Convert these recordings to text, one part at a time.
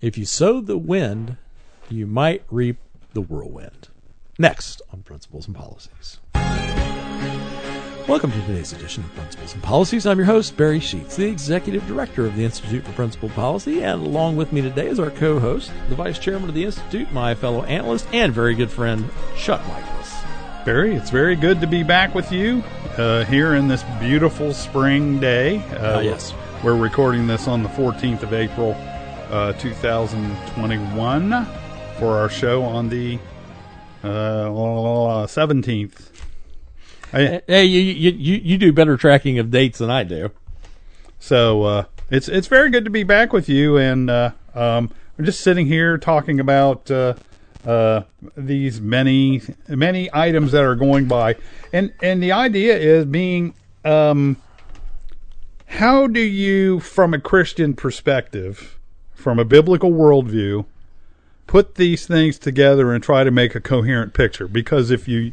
If you sow the wind, you might reap the whirlwind. Next on Principles and Policies. Welcome to today's edition of Principles and Policies. I'm your host, Barry Sheets, the Executive Director of the Institute for Principled Policy, and along with me today is our co host, the Vice Chairman of the Institute, my fellow analyst, and very good friend, Chuck Michaelis. Barry, it's very good to be back with you uh, here in this beautiful spring day. Uh, uh, yes. We're recording this on the 14th of April, uh, 2021, for our show on the uh, 17th. I, hey, you, you you you do better tracking of dates than I do. So uh, it's it's very good to be back with you, and uh, um, we're just sitting here talking about uh, uh, these many many items that are going by, and and the idea is being um, how do you, from a Christian perspective, from a biblical worldview, put these things together and try to make a coherent picture. Because if you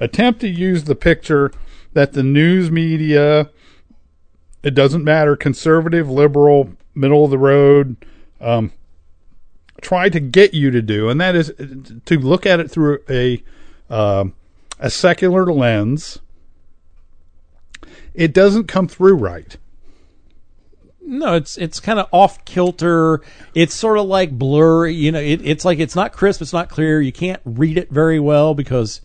attempt to use the picture that the news media, it doesn't matter, conservative, liberal, middle of the road, um, try to get you to do, and that is to look at it through a uh, a secular lens. It doesn't come through right. No, it's it's kind of off kilter. It's sort of like blurry. You know, it, it's like it's not crisp. It's not clear. You can't read it very well because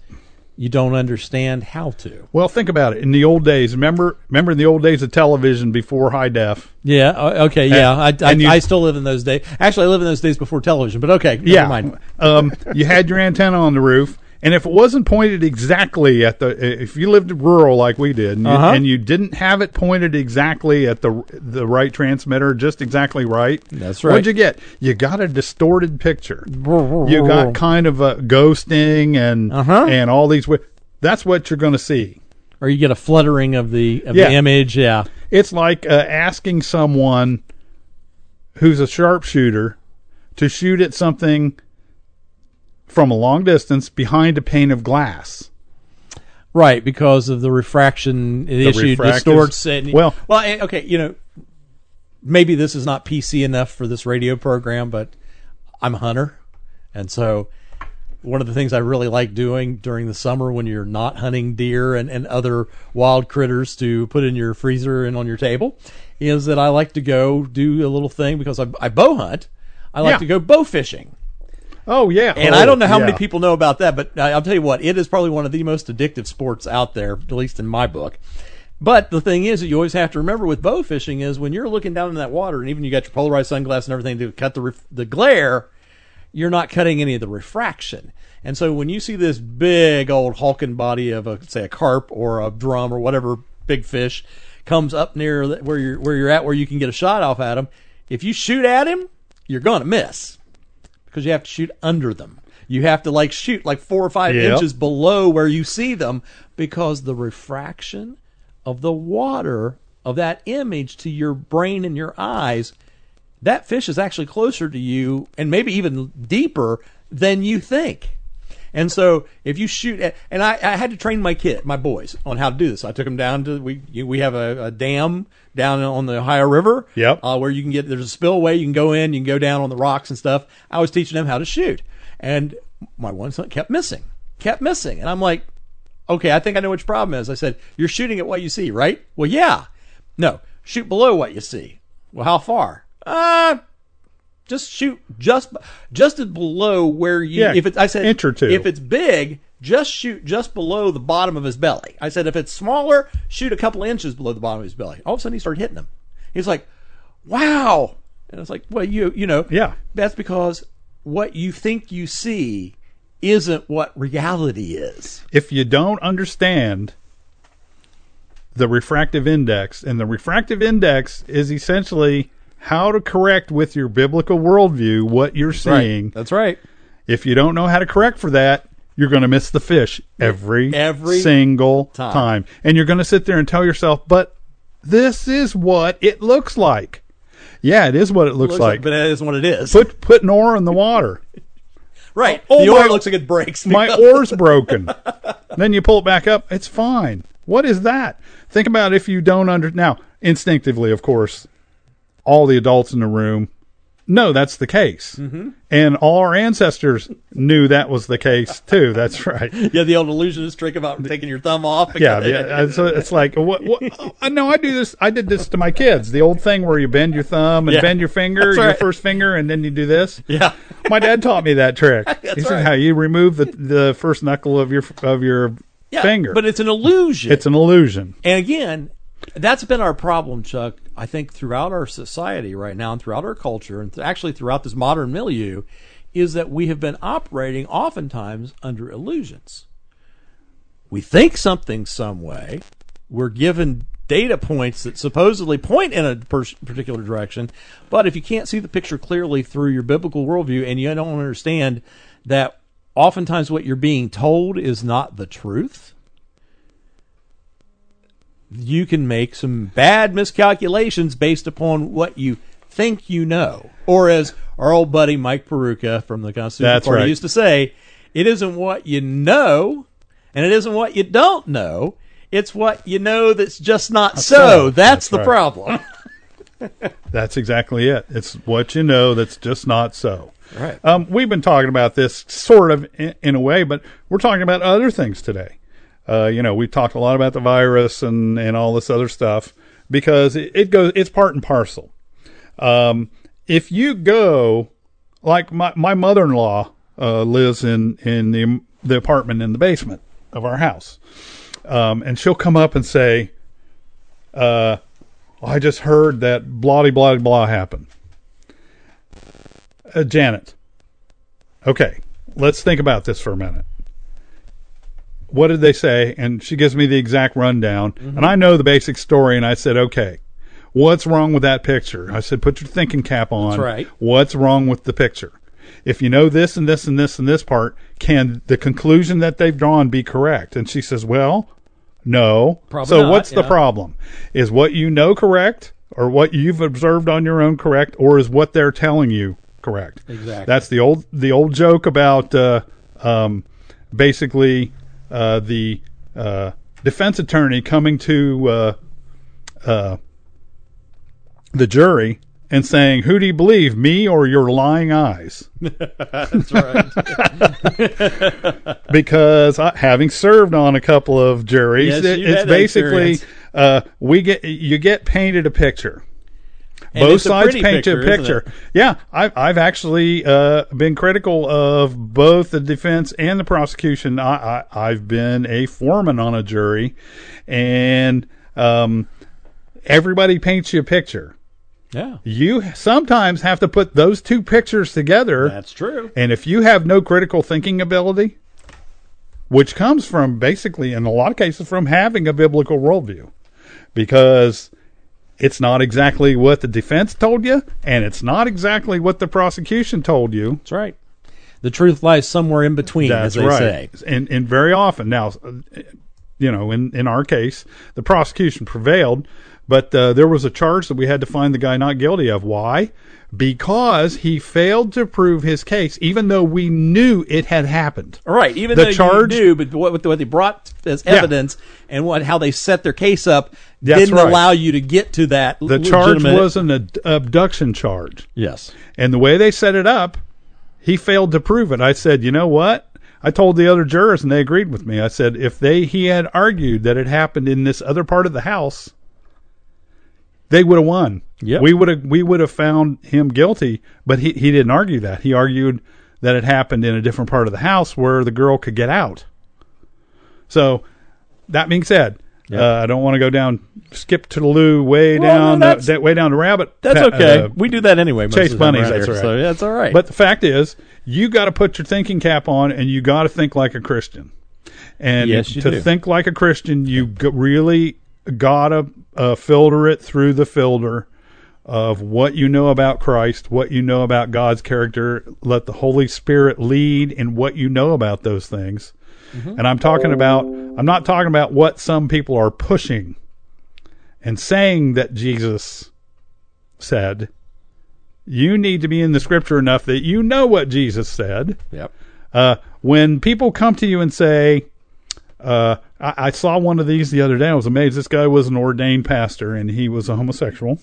you don't understand how to. Well, think about it. In the old days, remember remember in the old days of television before high def. Yeah. Okay. Yeah. I, I, you, I, still live in those days. Actually, I live in those days before television. But okay. yeah. um, you had your antenna on the roof, and if it wasn't pointed exactly at the, if you lived rural like we did, and, uh-huh. you, and, you, didn't have it pointed exactly at the the right transmitter, just exactly right, that's right. What'd you get? You got a distorted picture. you got kind of a ghosting and uh-huh. and all these. That's what you're going to see. Or you get a fluttering of the of yeah. the image. Yeah, it's like uh, asking someone who's a sharpshooter to shoot at something from a long distance behind a pane of glass. Right, because of the refraction the issue distorts it. Well, well, eh, okay, you know, maybe this is not PC enough for this radio program, but I'm a hunter, and so one of the things I really like doing during the summer when you're not hunting deer and, and other wild critters to put in your freezer and on your table is that I like to go do a little thing because I, I bow hunt. I like yeah. to go bow fishing. Oh yeah, and oh, I don't know how oh, yeah. many people know about that, but I'll tell you what, it is probably one of the most addictive sports out there, at least in my book. But the thing is that you always have to remember with bow fishing is when you're looking down in that water, and even you got your polarized sunglasses and everything to cut the ref- the glare, you're not cutting any of the refraction. And so when you see this big old hulking body of a say a carp or a drum or whatever big fish comes up near where you're where you're at, where you can get a shot off at him, if you shoot at him, you're gonna miss because you have to shoot under them. You have to like shoot like four or five yep. inches below where you see them because the refraction of the water of that image to your brain and your eyes, that fish is actually closer to you and maybe even deeper than you think. And so if you shoot at, and I, I had to train my kid, my boys on how to do this. I took them down to, we, we have a, a dam down on the Ohio River. Yep. Uh, where you can get, there's a spillway. You can go in, you can go down on the rocks and stuff. I was teaching them how to shoot. And my one son kept missing, kept missing. And I'm like, okay, I think I know what your problem is. I said, you're shooting at what you see, right? Well, yeah. No, shoot below what you see. Well, how far? Uh, just shoot just just below where you. Yeah, if it's I said inch or two. If it's big, just shoot just below the bottom of his belly. I said if it's smaller, shoot a couple inches below the bottom of his belly. All of a sudden, he started hitting them. He's like, "Wow!" And I was like, "Well, you you know, yeah, that's because what you think you see isn't what reality is. If you don't understand." The refractive index, and the refractive index is essentially how to correct with your biblical worldview what you're seeing. Right. That's right. If you don't know how to correct for that, you're going to miss the fish every every single time. time. And you're going to sit there and tell yourself, "But this is what it looks like." Yeah, it is what it looks, looks like, like, but it is what it is. Put put an oar in the water. right. Oh, the oar looks like it breaks. My oar's broken. then you pull it back up. It's fine. What is that? Think about if you don't under now instinctively, of course all the adults in the room know that's the case. Mm-hmm. And all our ancestors knew that was the case too. That's right. Yeah, the old illusionist trick about taking your thumb off. Yeah, yeah. So it's like, what? what oh, no, I do this. I did this to my kids. The old thing where you bend your thumb and Yeah. bend your finger, That's your first finger, and then you do this. Yeah. My dad taught me that trick. he said right. how you remove the the first knuckle of your of your Yeah, finger. But it's an illusion. it's an illusion. And again, that's been our problem, Chuck. I think throughout our society right now, and throughout our culture, and th- actually throughout this modern milieu, is that we have been operating oftentimes under illusions. We think something some way. We're given data points that supposedly point in a per- particular direction, but if you can't see the picture clearly through your biblical worldview and you don't understand that oftentimes what you're being told is not the truth, you can make some bad miscalculations based upon what you think you know. Or as our old buddy Mike Peroutka from the Constitution That's Party right. used to say, it isn't what you know and it isn't what you don't know. It's what you know that's just not so. so. That's, That's the right. problem. That's exactly it. It's what you know that's just not so. Right. Um, we've been talking about this sort of in, in a way, but we're talking about other things today. Uh, you know, we talked a lot about the virus and, and all this other stuff because it, it goes, it's part and parcel. Um, if you go, like my, my mother-in-law, uh, lives in, in the, the apartment in the basement of our house. Um, and she'll come up and say, uh, I just heard that blah blah blah happened. Uh, Janet. Okay, let's think about this for a minute. What did they say? And she gives me the exact rundown, and I know the basic story. And I said, okay, what's wrong with that picture? I said, put your thinking cap on. That's right. What's wrong with the picture? If you know this and this and this and this part, can the conclusion that they've drawn be correct? And she says, well, no. Probably so not, what's the problem? Is what you know correct, or what you've observed on your own correct, or is what they're telling you correct? Exactly. That's the old the old joke about uh, um, basically uh, the uh, defense attorney coming to uh, uh, the jury and saying, "Who do you believe, me or your lying eyes?" That's right. because I, having served on a couple of juries, Yes, it- it's basically uh, we get you get painted a picture. And Both sides paint you a picture, picture. Yeah, I've I've actually uh, been critical of both the defense and the prosecution. I, I I've been a foreman on a jury, and um, everybody paints you a picture. Yeah, You sometimes have to put those two pictures together. that's true. And if you have no critical thinking ability, which comes from basically, in a lot of cases, from having a biblical worldview, because it's not exactly what the defense told you, and it's not exactly what the prosecution told you. That's right. The truth lies somewhere in between, That's as they right. say. And, and very often now, you know, in, in our case, the prosecution prevailed, but uh, there was a charge that we had to find the guy not guilty of. Why? Because he failed to prove his case, even though we knew it had happened. All right, even The though charge- you knew, but what, what they brought as evidence and what how they set their case up That's didn't right. allow you to get to that. The charge was an ad- abduction charge. yes. And the way they set it up, he failed to prove it. I said, you know what? I told the other jurors, and they agreed with me. I said, if they he had argued that it happened in this other part of the house, they would have won. Yep. We would have we would have found him guilty, but he he didn't argue that. He argued that it happened in a different part of the house where the girl could get out. So, that being said, Yep. uh, I don't want to go down skip to the loo way Well, down no, the, that way down the rabbit. That's okay. uh, we do that anyway. Chase of the time bunnies, that's here, right. So that's all right. But the fact is, you got to put your thinking cap on, and you got to think like a Christian. And Yes, to do. think like a Christian, you g- really gotta uh, filter it through the filter of what you know about Christ, what you know about God's character. Let the Holy Spirit lead in what you know about those things. Mm-hmm. And I'm talking about, I'm not talking about what some people are pushing and saying that Jesus said. You need to be in the scripture enough that you know what Jesus said. yep. Uh, when people come to you and say, uh, I, I saw one of these the other day. I was amazed. This guy was an ordained pastor and he was a homosexual.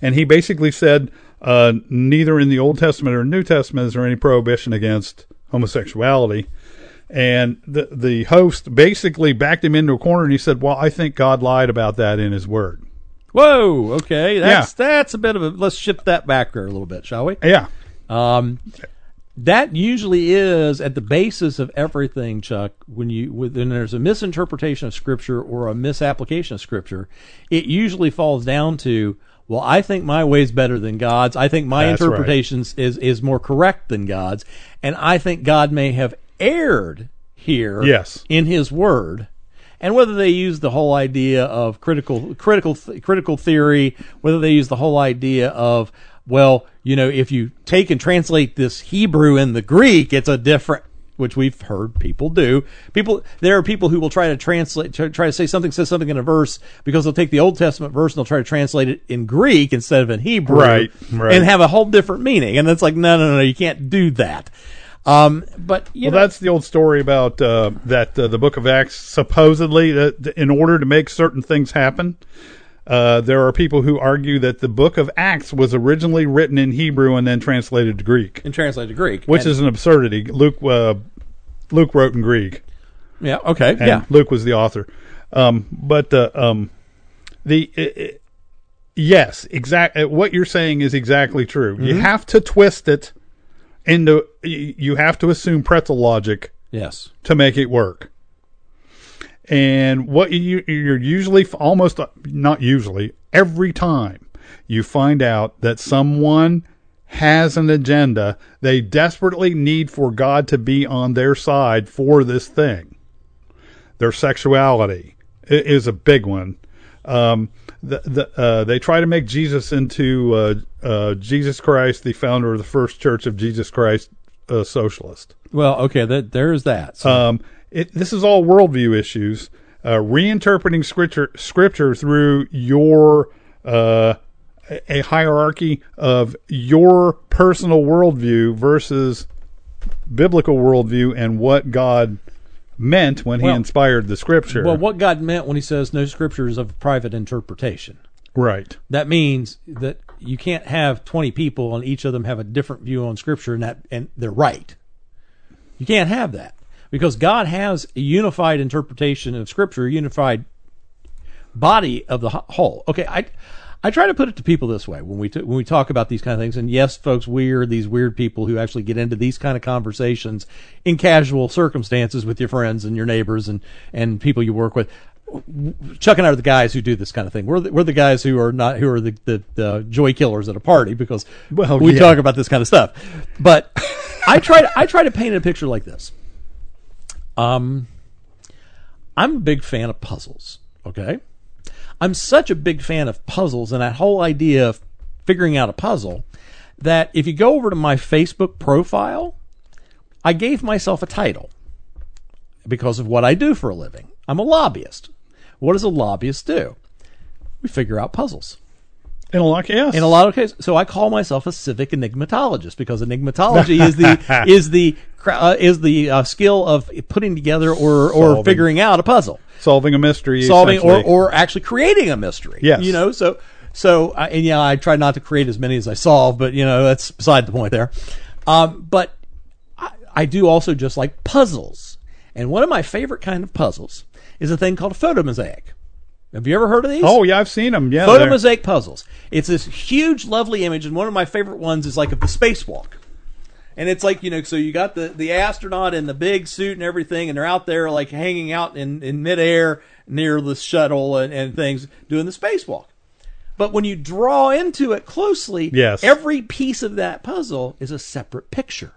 And he basically said, uh, neither in the Old Testament or New Testament is there any prohibition against homosexuality. And the the host basically backed him into a corner and he said, "Well, I think God lied about that in His Word." Whoa, okay, that's that's a bit of a. Let's shift that back there a little bit, shall we? Yeah, Um, that usually is at the basis of everything, Chuck. When you when there's a misinterpretation of Scripture or a misapplication of Scripture, it usually falls down to, well, I think my way is better than God's. I think my That's right. interpretations is is more correct than God's, and I think God may have erred here. Yes. in His Word. And whether they use the whole idea of critical critical critical theory, whether they use the whole idea of well, you know, if you take and translate this Hebrew and the Greek, it's a different which we've heard people do. People there are people who will try to translate try try to say something says something in a verse because they'll take the Old Testament verse and they'll try to translate it in Greek instead of in Hebrew Right, right. and have a whole different meaning. And it's like no no no, you can't do that. Um, but you well, know, that's the old story about uh, that uh, the Book of Acts supposedly that in order to make certain things happen. Uh, there are people who argue that the book of Acts was originally written in Hebrew and then translated to Greek, and translated to Greek, which And- is an absurdity. Luke uh, Luke wrote in Greek. yeah okay and yeah Luke was the author. Um, but uh, um, the yes, exact. uh, What you're saying is exactly true. Mm-hmm. You have to twist it into. You have to assume pretzel logic yes to make it work. And what you you're usually almost not usually every time you find out that someone has an agenda, they desperately need for God to be on their side for this thing. Their sexuality is a big one. Um, the, the, uh, they try to make Jesus into uh, uh, Jesus Christ, the founder of the First Church of Jesus Christ, a socialist. Well, okay, that there's that. So, Um, it, this is all worldview issues. Uh, reinterpreting scripture, scripture through your uh, a- hierarchy of your personal worldview versus biblical worldview and what God meant when Well- He inspired the scripture. well, what God meant when He says no scripture is of private interpretation. right. That means that you can't have twenty people and each of them have a different view on scripture, and that and they're right. You can't have that because God has a unified interpretation of scripture, a unified body of the whole. Okay, I I try to put it to people this way when we t- when we talk about these kind of things. And yes, folks, we are these weird people who actually get into these kind of conversations in casual circumstances with your friends and your neighbors and and people you work with. Chuck and I are the guys who do this kind of thing. We're the, we're the guys who are not who are the, the, the joy killers at a party because Well, we yeah. talk about this kind of stuff. But I try to, I try to paint a picture like this. Um, I'm a big fan of puzzles. Okay, I'm such a big fan of puzzles and that whole idea of figuring out a puzzle that if you go over to my Facebook profile, I gave myself a title because of what I do for a living. I'm a lobbyist. What does a lobbyist do? We figure out puzzles In a lot, yes. in a lot of cases. So I call myself a civic enigmatologist because enigmatology is the is the uh, is the uh, skill of putting together or or Solving. figuring out a puzzle, solving a mystery, solving or or actually creating a mystery. Yes. you know. So so uh, and yeah, I try not to create as many as I solve, but you know that's beside the point there. Um, but I, I do also just like puzzles, and one of my favorite kind of puzzles is a thing called a photomosaic. Have you ever heard of these? oh yeah, I've seen them. Yeah, Photo mosaic puzzles. It's this huge, lovely image, and one of my favorite ones is like of the spacewalk. And it's like you know, so you got the the astronaut in the big suit and everything, and they're out there like hanging out in in midair near the shuttle and, and things, doing the spacewalk. But when you draw into it closely, Yes. every piece of that puzzle is a separate picture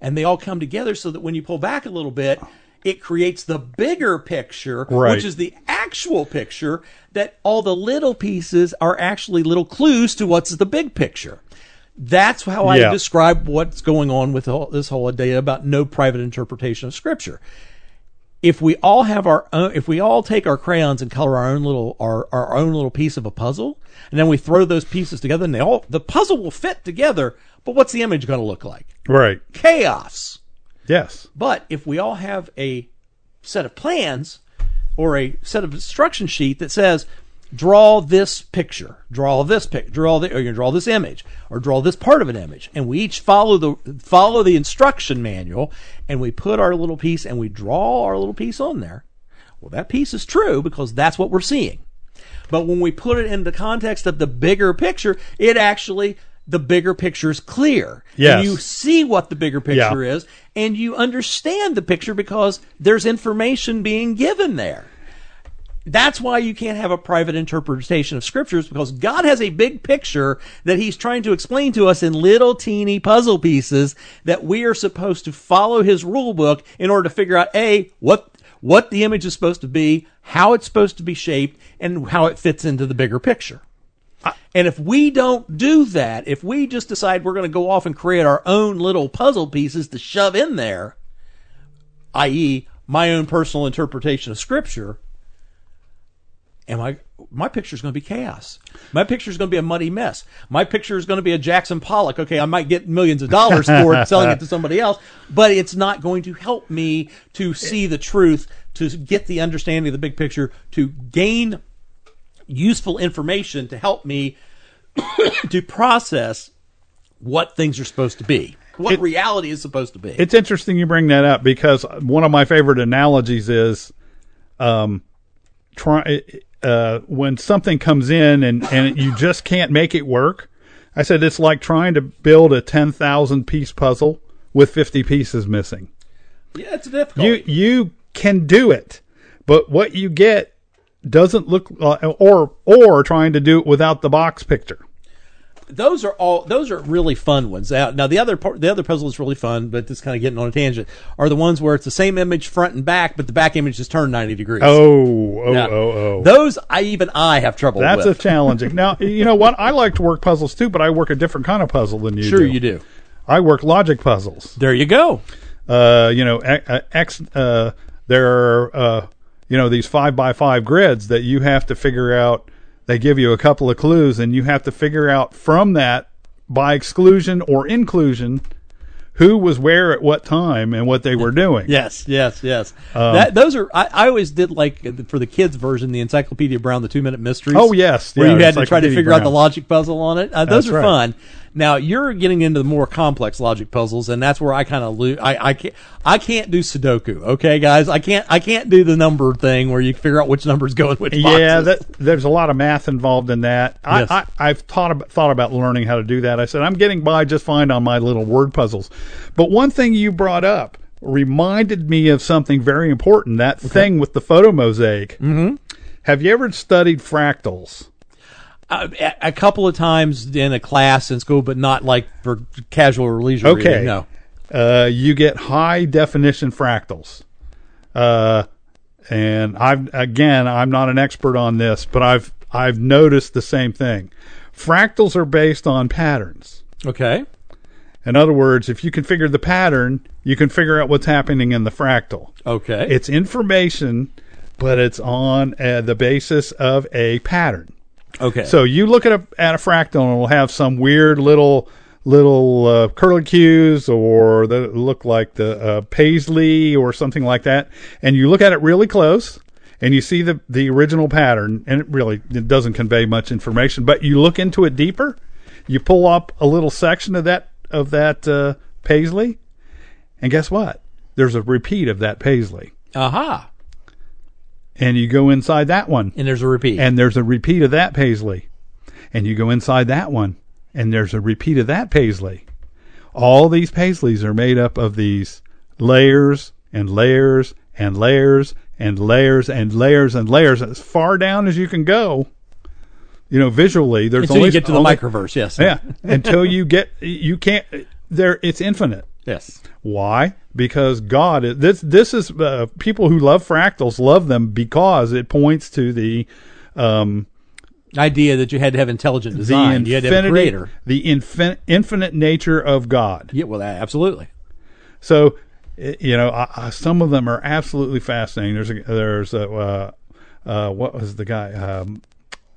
and they all come together so that when you pull back a little bit, it creates the bigger picture, Right. which is the actual picture. That all the little pieces are actually little clues to what's the big picture. That's how I describe what's going on with this whole idea about no private interpretation of Scripture. If we all have our own, if we all take our crayons and color our own little our, our own little piece of a puzzle, and then we throw those pieces together, and they all the puzzle will fit together. But what's the image going to look like? right. chaos. Yes. But if we all have a set of plans or a set of instruction sheet that says, draw this picture, draw this pic, draw the, or you draw this image, or draw this part of an image, and we each follow the follow the instruction manual, and we put our little piece and we draw our little piece on there. Well, that piece is true because that's what we're seeing. But when we put it in the context of the bigger picture, it actually the bigger picture is clear. Yes. And you see what the bigger picture Yeah. is, and you understand the picture because there's information being given there. That's why you can't have a private interpretation of scriptures because God has a big picture that He's trying to explain to us in little teeny puzzle pieces that we are supposed to follow His rule book in order to figure out A, what, what the image is supposed to be, how it's supposed to be shaped, and how it fits into the bigger picture. And if we don't do that, if we just decide we're going to go off and create our own little puzzle pieces to shove in there, i.e., my own personal interpretation of scripture, am I my picture is going to be chaos. My picture is going to be a muddy mess. My picture is going to be a Jackson Pollock. Okay, I might get millions of dollars for it selling it to somebody else, but it's not going to help me to see the truth, to get the understanding of the big picture, to gain useful information to help me to process what things are supposed to be, what It- reality is supposed to be. It's interesting you bring that up because one of my favorite analogies is, um, try uh, when something comes in and and you just can't make it work. I said it's like trying to build a ten thousand piece puzzle with fifty pieces missing. yeah, it's difficult. You you can do it, but what you get doesn't look uh, or or trying to do it without the box picture. those are all those are really fun ones. Now, now the other part, the other puzzle is really fun, but this kind of getting on a tangent. Are the ones where it's the same image front and back, but the back image is turned ninety degrees. Oh oh Yeah. oh oh. Those I even I have trouble That's with. a challenging. Now, you know what? I like to work puzzles too, but I work a different kind of puzzle than you sure, do. you do. I work logic puzzles. There you go. Uh, you know, X. Uh, there are uh, you know these five by five grids that you have to figure out. They give you a couple of clues, and you have to figure out from that by exclusion or inclusion who was where at what time and what they were doing. Yes, yes, yes. Um, that those are. I, I always did like for the kids version, the Encyclopedia Brown, the two minute mysteries. Oh, yes. where Yeah, you had to try to figure out the logic puzzle on it. Uh, those That's are right. fun. Now you're getting into the more complex logic puzzles, and that's where I kind of lose. I, I can't. I can't do Sudoku. Okay, guys, I can't. I can't do the number thing where you figure out which numbers go in which boxes. Yeah, that, there's a lot of math involved in that. I, Yes. I, I've thought about, thought about learning how to do that. I said I'm getting by just fine on my little word puzzles. But one thing you brought up reminded me of something very important. That thing with the photo mosaic. Mm-hmm. Have you ever studied fractals? Uh, a, a couple of times in a class in school, but not like for casual or leisure. Okay. reading, no. Uh, you get high definition fractals. Uh, and I've again, I'm not an expert on this, but I've I've noticed the same thing. Fractals are based on patterns. Okay. In other words, if you can figure the pattern, you can figure out what's happening in the fractal. Okay. It's information, but it's on uh, the basis of a pattern. Okay. So you look at a at a fractal and it'll have some weird little little uh, curlicues or that look like the uh, paisley or something like that, and you look at it really close and you see the the original pattern, and it really it doesn't convey much information. But you look into it deeper, you pull up a little section of that of that uh, paisley, and guess what? There's a repeat of that paisley, aha. And you go inside that one, And there's a repeat. and there's a repeat of that paisley. And you go inside that one, and there's a repeat of that paisley. All these paisleys are made up of these layers and layers and layers and layers and layers and layers as far down as you can go. You know, visually, there's Until only you get to the only- microverse, yes. Yeah, until you get you can't. There, it's infinite. Yes. Why? Because God is this. This is uh, people who love fractals love them because it points to the um, Idea that you had to have intelligent the design. You had to have a infinity, creator. the infin- infinite nature of God. Yeah, well, that, absolutely. So, you know, I, I, some of them are absolutely fascinating. There's a, there's a, uh, uh, what was the guy? Um,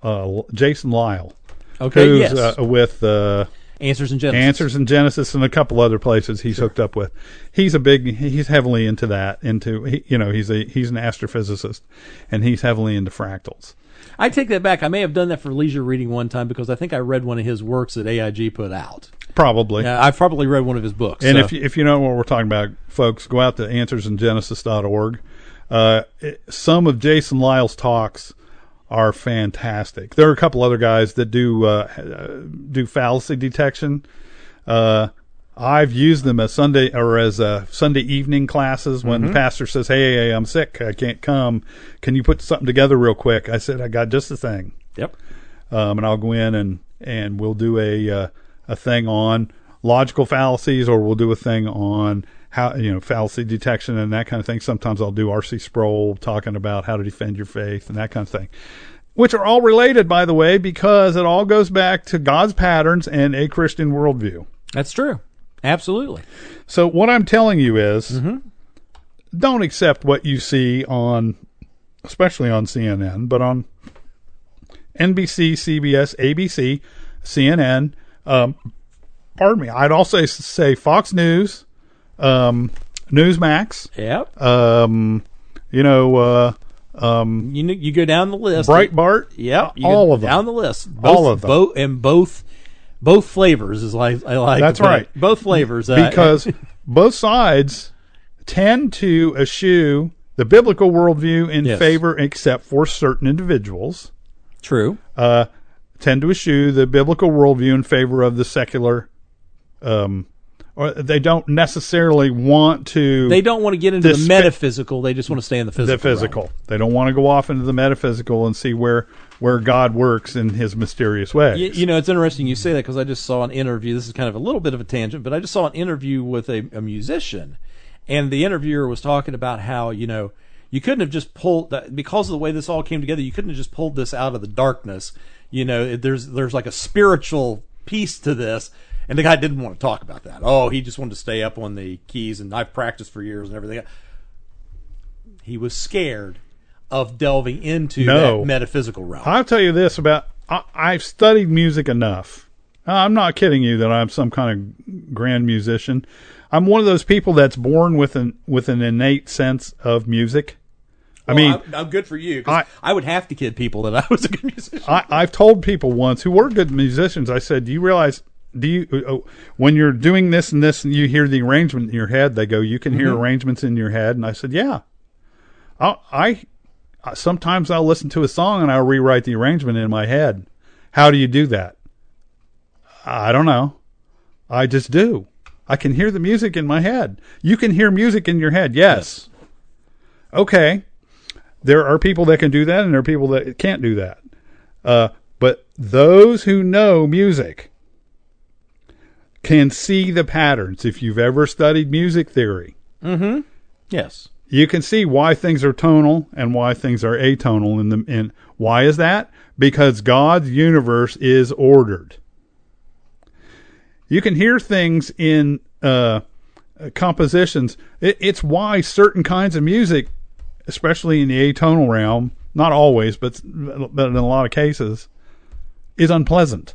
uh, Jason Lisle, Okay, who's yes. uh, with uh, Answers in Genesis. Answers in Genesis and a couple other places he's hooked up with. He's a big. He's heavily into that. Into he, you know he's a he's an astrophysicist, and he's heavily into fractals. I take that back. I may have done that for leisure reading one time because I think I read one of his works that AIG put out. Probably. Yeah, I've probably read one of his books. And so- if you, if you know what we're talking about, folks, go out to answersingenesis.org. Uh, it- some of Jason Lisle's talks are fantastic. There are a couple other guys that do uh, uh, do fallacy detection. Uh, I've used them as Sunday or as uh, Sunday evening classes when the pastor says, "Hey, hey, I'm sick, I can't come. Can you put something together real quick?" I said, "I got just the thing." yep. um, and I'll go in and and we'll do a uh, a thing on logical fallacies, or we'll do a thing on how you know fallacy detection and that kind of thing. Sometimes I'll do R.C. Sproul talking about how to defend your faith and that kind of thing, which are all related, by the way, because it all goes back to God's patterns and a Christian worldview. That's true. Absolutely. So what I'm telling you is, don't accept what you see on, especially on CNN, but on NBC, CBS, ABC, CNN. Um, pardon me. I'd also say Fox News, um, Newsmax. Yep. Um, you know, uh, um, You you go down the list. Breitbart. Yep. You all of them. down the list. Both, All of them. Both and both both flavors is like I like. That's right. Both flavors uh, because both sides tend to eschew the biblical worldview in Yes. favor, except for certain individuals, true. uh, tend to eschew the biblical worldview in favor of the secular. Um, or they don't necessarily want to They don't want to get into This the metaphysical. They just want to stay in the physical. the physical. They don't want to go off into the metaphysical and see where where God works in His mysterious ways. You, you know, it's interesting you say that because I just saw an interview. This is kind of a little bit of a tangent, but I just saw an interview with a, a musician, and the interviewer was talking about how you know you couldn't have just pulled that because of the way this all came together. You couldn't have just pulled this out of the darkness. You know, there's there's like a spiritual piece to this, and the guy didn't want to talk about that. Oh, he just wanted to stay up on the keys, and I've practiced for years and everything. He was scared of delving into No. that metaphysical realm. I'll tell you this about I, I've studied music enough. Uh, I'm not kidding you that I'm some kind of grand musician. I'm one of those people that's born with an with an innate sense of music. I Well, mean, I'm, I'm good for you. I- I, would have to kid people that I was a good musician. I, I've told people once who were good musicians. I said, "Do you realize? Do you uh, when you're doing this and this, and you hear the arrangement in your head? They go, you can hear arrangements in your head." And I said, "Yeah." I, I sometimes I'll listen to a song and I'll rewrite the arrangement in my head. How do you do that? I don't know. I just do. I can hear the music in my head. You can hear music in your head. Yes. Okay. There are people that can do that and there are people that can't do that. Uh, but those who know music can see the patterns. If you've ever studied music theory, yes. you can see why things are tonal and why things are atonal in the in why is that? Because God's universe is ordered. You can hear things in uh, uh, compositions. It, it's why certain kinds of music, especially in the atonal realm, not always, but but in a lot of cases, is unpleasant.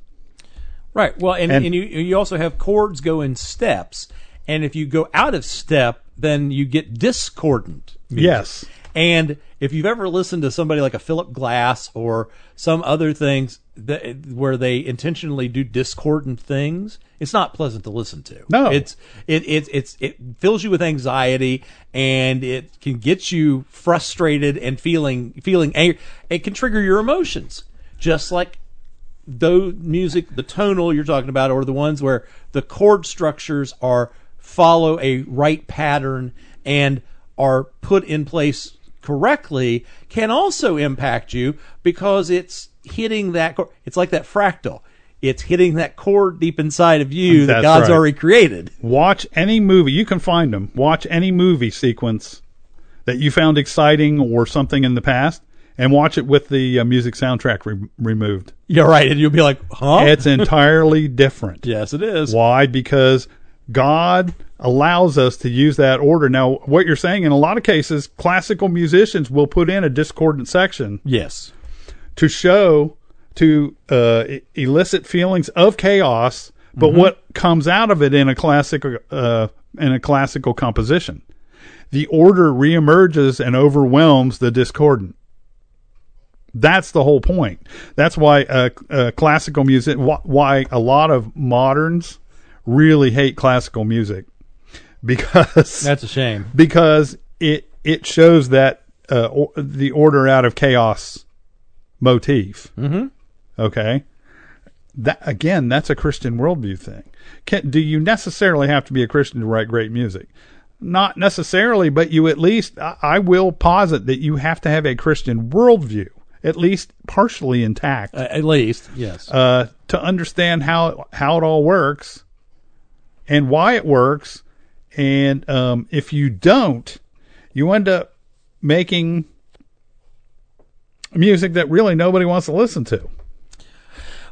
Right. Well, and, And- and, you you also have chords go in steps, and if you go out of step, then you get discordant. music. Yes. And if you've ever listened to somebody like a Philip Glass or some other things that where they intentionally do discordant things, it's not pleasant to listen to. No. it's it it it's it fills you with anxiety and it can get you frustrated and feeling feeling angry. It can trigger your emotions, just like the music, the tonal you're talking about, or the ones where the chord structures are follow a right pattern and are put in place correctly, can also impact you because it's hitting that. chord. It's like that fractal. It's hitting that chord deep inside of you that God's right. already created. Watch any movie. You can find them. Watch any movie sequence that you found exciting or something in the past, and watch it with the uh, music soundtrack re- removed. You're right, and you'll be like, "Huh?" It's entirely different. yes, it is. Why? Because God allows us to use that order. Now, what you're saying in a lot of cases, classical musicians will put in a discordant section Yes. to show to uh, elicit feelings of chaos, but what comes out of it in a classical uh, in a classical composition, the order reemerges and overwhelms the discordant. That's the whole point. That's why uh, uh, classical music, wh- why a lot of moderns really hate classical music, because That's a shame. because it it shows that uh, or, the order out of chaos motif. Mm-hmm. Okay, that again, that's a Christian worldview thing. Can, do you necessarily have to be a Christian to write great music? Not necessarily, but you at least I, I will posit that you have to have a Christian worldview, at least partially intact, Uh, at least, yes. uh, to understand how how it all works and why it works. And um, if you don't, you end up making music that really nobody wants to listen to.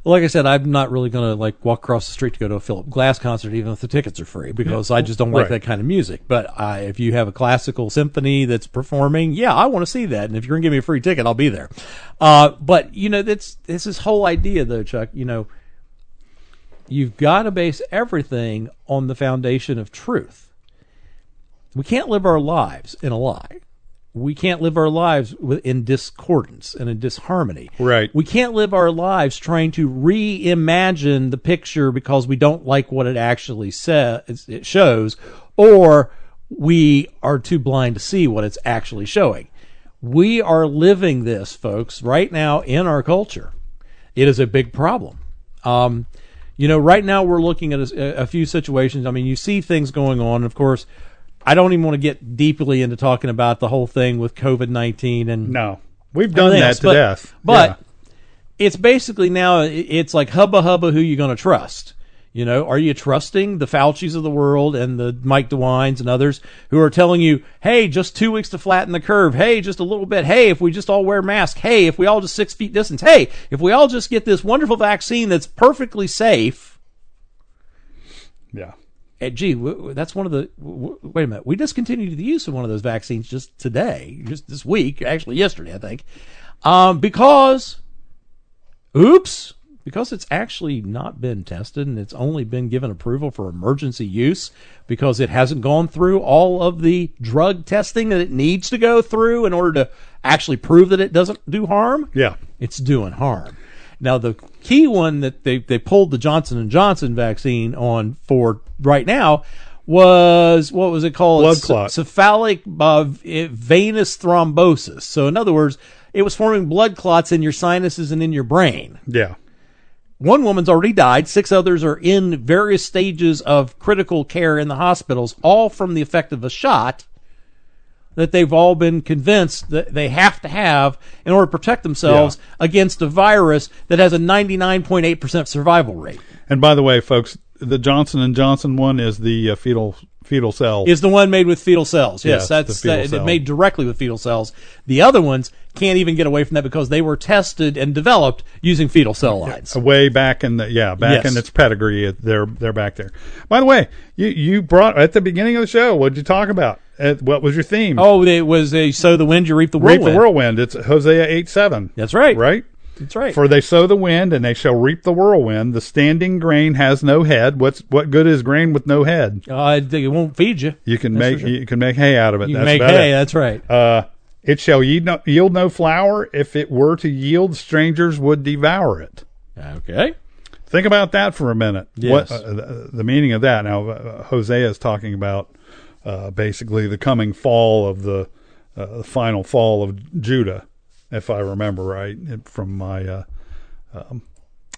Like I said, I'm not really going to like walk across the street to go to a Philip Glass concert, even if the tickets are free, because I just don't like Right. that kind of music. But I, if you have a classical symphony that's performing, yeah, I want to see that. And if you're going to give me a free ticket, I'll be there. Uh, but you know, that's this this whole idea, though, Chuck. You know, you've got to base everything on the foundation of truth. We can't live our lives in a lie. We can't live our lives in discordance and in disharmony. Right. We can't live our lives trying to reimagine the picture because we don't like what it actually says it shows, or we are too blind to see what it's actually showing. We are living this, folks, right now in our culture. It is a big problem. Um, you know, right now we're looking at a, a few situations. I mean, you see things going on. Of course, I don't even want to get deeply into talking about the whole thing with COVID nineteen and No, we've done that else, to but, death. But Yeah. it's basically now it's like hubba hubba who you going to trust. You know, are you trusting the Fauci's of the world and the Mike DeWines and others who are telling you, hey, just two weeks to flatten the curve. Hey, just a little bit. Hey, if we just all wear masks. Hey, if we all just six feet distance. Hey, if we all just get this wonderful vaccine that's perfectly safe. yeah, eh, gee, that's one of the. W- w- wait a minute. We discontinued the use of one of those vaccines just today, just this week, actually yesterday, I think, um, because, oops, because it's actually not been tested and it's only been given approval for emergency use because it hasn't gone through all of the drug testing that it needs to go through in order to actually prove that it doesn't do harm yeah. it's doing harm. Now the key one that they, they pulled the Johnson and Johnson vaccine on for right now was what was it called? Blood clot. cephalic uh, venous thrombosis. So in other words, it was forming blood clots in your sinuses and in your brain. Yeah. One woman's already died. Six others are in various stages of critical care in the hospitals, all from the effect of a shot that they've all been convinced that they have to have in order to protect themselves against a virus that has a 99.8% survival rate. And by the way, folks, the Johnson and Johnson one is the uh, fetal fetal cell. Is the one made with fetal cells. Yes, Yes, that's that, cell. made directly with fetal cells. The other ones can't even get away from that because they were tested and developed using fetal cell lines. way back in the yeah back Yes. in its pedigree they're they're back there by the way you you brought at the beginning of the show what did you talk about Uh, what was your theme Oh, it was a sow the wind, you reap the whirlwind. reap the whirlwind it's hosea 8 7 That's right. right That's right. for they sow the wind and they shall reap the whirlwind the standing grain has no head what's what good is grain with no head uh, it won't feed you. you can That's make sure. you can make hay out of it You that's make hay. it. That's right. Uh, it shall yield no, yield no flour if it were to yield strangers would devour it Okay. Think about that for a minute. Yes. What uh, the, the meaning of that? Now, uh, Hosea is talking about uh, basically the coming fall of the, uh, the final fall of Judah, if I remember right from my uh, um,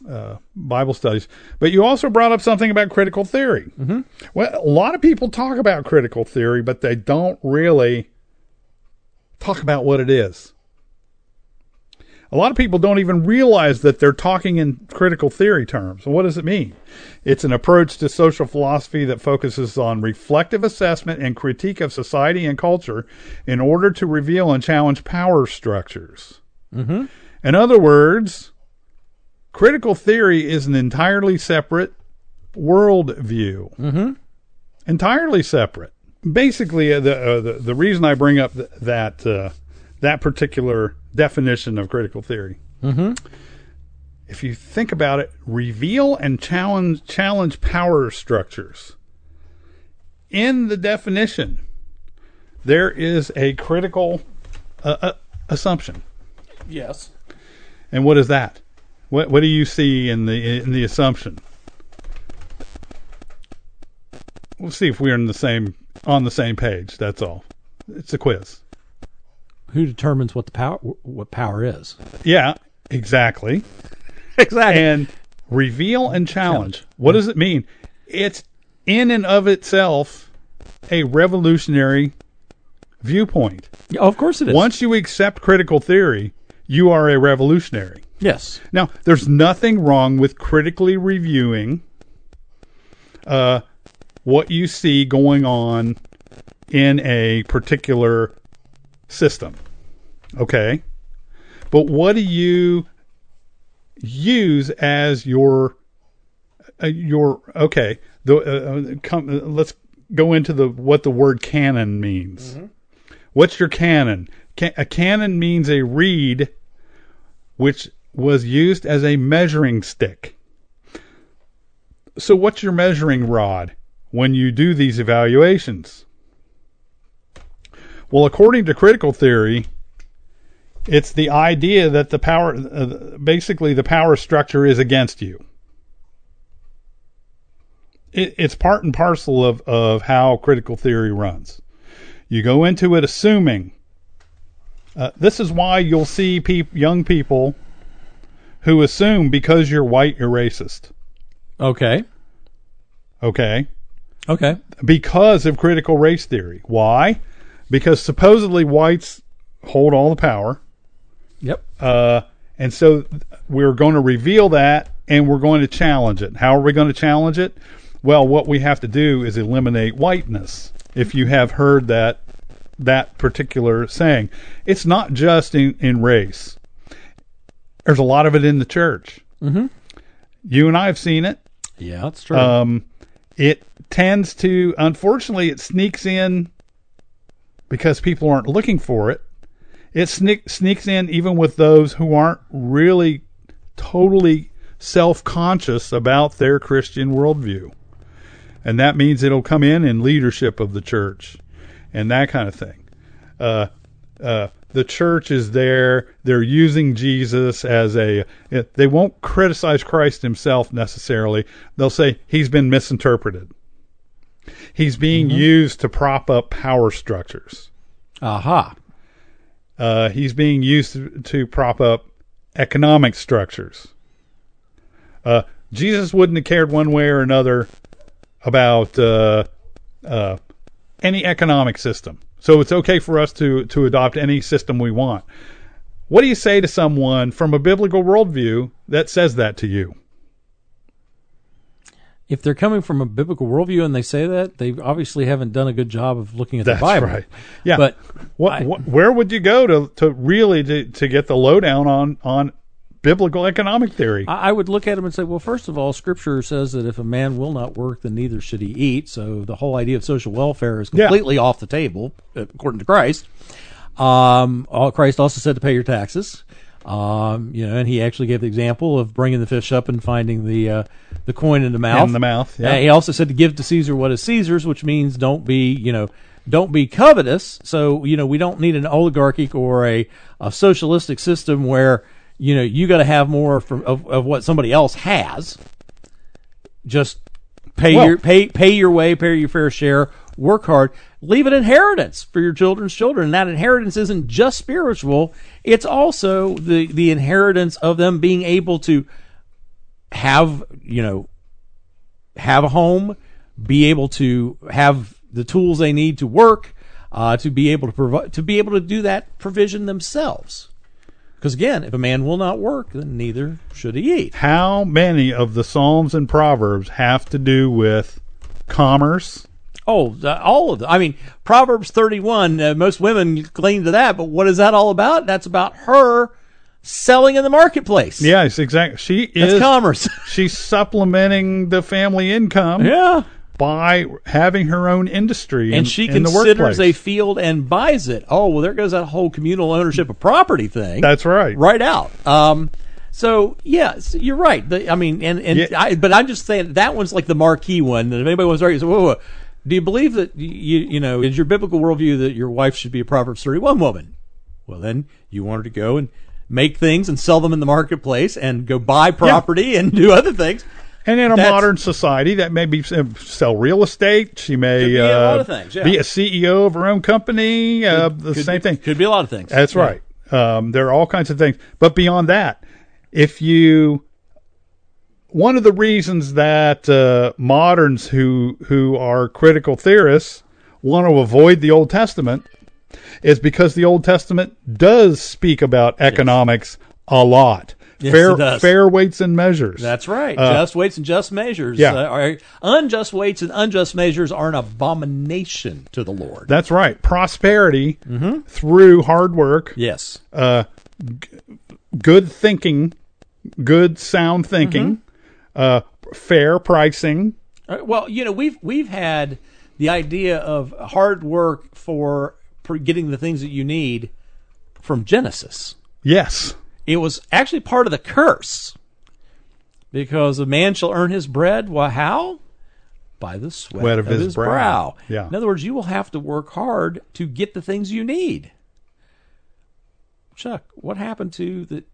uh, Bible studies. But you also brought up something about critical theory. Mm-hmm. Well, a lot of people talk about critical theory, but they don't really talk about what it is. A lot of people don't even realize that they're talking in critical theory terms. What does it mean? It's an approach to social philosophy that focuses on reflective assessment and critique of society and culture in order to reveal and challenge power structures. Mm-hmm. In other words, critical theory is an entirely separate worldview. Mm-hmm. Entirely separate. Basically, uh, the, uh, the the reason I bring up th- that uh, that particular definition of critical theory. Mm-hmm. If you think about it, reveal and challenge challenge power structures. In the definition, there is a critical uh, uh, assumption. Yes. And what is that? What what do you see in the in the assumption? We'll see if we're in the same on the same page. That's all. It's a quiz. Who determines what the power what power is? Yeah, exactly. Exactly. And reveal and challenge. Challenge. What does it mean? It's in and of itself a revolutionary viewpoint. of course it is. Once you accept critical theory, you are a revolutionary. yes. Now, there's nothing wrong with critically reviewing uh, what you see going on in a particular system. Okay? But what do you use as your uh, your okay, the uh, uh, come, uh, let's go into the what the word canon means. What's your canon? Ca- a canon means a reed which was used as a measuring stick. So, what's your measuring rod when you do these evaluations? Well, according to critical theory, it's the idea that the power, uh, basically, the power structure is against you. It, it's part and parcel of, of how critical theory runs. You go into it assuming. Uh, this is why you'll see peop- young people who assume because you're white, you're racist. Okay. Okay. Okay. Because of critical race theory. Why? Because supposedly whites hold all the power. Yep. Uh, and so we're going to reveal that and we're going to challenge it. How are we going to challenge it? Well, what we have to do is eliminate whiteness. If you have heard that that particular saying, it's not just in, in race. There's a lot of it in the church. Mm-hmm. You and I have seen it. Yeah, that's true. Um, it tends to, unfortunately, it sneaks in because people aren't looking for it. It sneak, sneaks in even with those who aren't really totally self conscious about their Christian worldview. And that means it'll come in in leadership of the church and that kind of thing. Uh, uh, the church is there. They're using Jesus as a. They won't criticize Christ himself necessarily. They'll say he's been misinterpreted. He's being used to prop up power structures. Aha. Uh, he's being used to, to prop up economic structures. Uh, Jesus wouldn't have cared one way or another about uh, uh, any economic system. So it's okay for us to to adopt any system we want. What do you say to someone from a biblical worldview that says that to you? If they're coming from a biblical worldview and they say that, they obviously haven't done a good job of looking at That's the Bible. That's right. Yeah. But What, I- what where would you go to to really to, to get the lowdown on on biblical economic theory? I I would look at him and say, well, first of all, Scripture says that if a man will not work, then neither should he eat. So the whole idea of social welfare is Yeah. completely off the table, uh, according to Christ. Um, all- Christ also said to pay your taxes. Um, you know, and he actually gave the example of bringing the fish up and finding the uh, the coin in the mouth. In the mouth, yeah. Uh, he also said to give to Caesar what is Caesar's, which means don't be, you know, don't be covetous. So, you know, we don't need an oligarchic or a, a socialistic system where, you know, you got to have more from of, of what somebody else has. Just pay Well- your pay pay your way, pay your fair share, work hard, leave an inheritance for your children's children. And that inheritance isn't just spiritual; it's also the the inheritance of them being able to have you know have a home, be able to have the tools they need to work, uh, to be able to provide, to be able to do that provision themselves. Because again, if a man will not work, then neither should he eat. How many of the Psalms and Proverbs have to do with commerce? Oh, the, all of them. I mean, Proverbs 31, uh, most women cling to that, but what is that all about? That's about her selling in the marketplace. Yes, exactly. She That's is commerce. she's supplementing the family income yeah. by having her own industry And in, she in considers a field and buys it. Oh, well, there goes that whole communal ownership of property thing. That's right. right out. Um, so yes, you're right. The, I mean, and and Yeah. I, but I'm just saying that one's like the marquee one. That if anybody wants to argue, whoa, whoa. do you believe that you you know is your biblical worldview that your wife should be a Proverbs 31 woman? Well, then you want her to go and make things and sell them in the marketplace and go buy property and do other things. And in a That's- modern society, that may be uh, sell real estate. She may be a uh, lot of things, yeah. be a CEO of her own company. Uh, the Could same be- thing. Could be a lot of things. That's Yeah. right. Um, there are all kinds of things. But beyond that, if you, one of the reasons that uh, moderns who who are critical theorists want to avoid the Old Testament is because the Old Testament does speak about economics a lot. Yes, fair fair weights and measures. That's right. Uh, just weights and just measures. yeah. Uh, are, unjust weights and unjust measures are an abomination to the Lord. That's right. Prosperity Mm-hmm. through hard work, yes. uh, g- good thinking, good sound thinking, Mm-hmm. uh, fair pricing. Uh, Well, you know, we've we've had the idea of hard work for getting the things that you need from Genesis. Yes. It was actually part of the curse. Because a man shall earn his bread, well, how? By the sweat Sweat of of, his his, brow. brow. Yeah. In other words, you will have to work hard to get the things you need. Chuck, what happened to that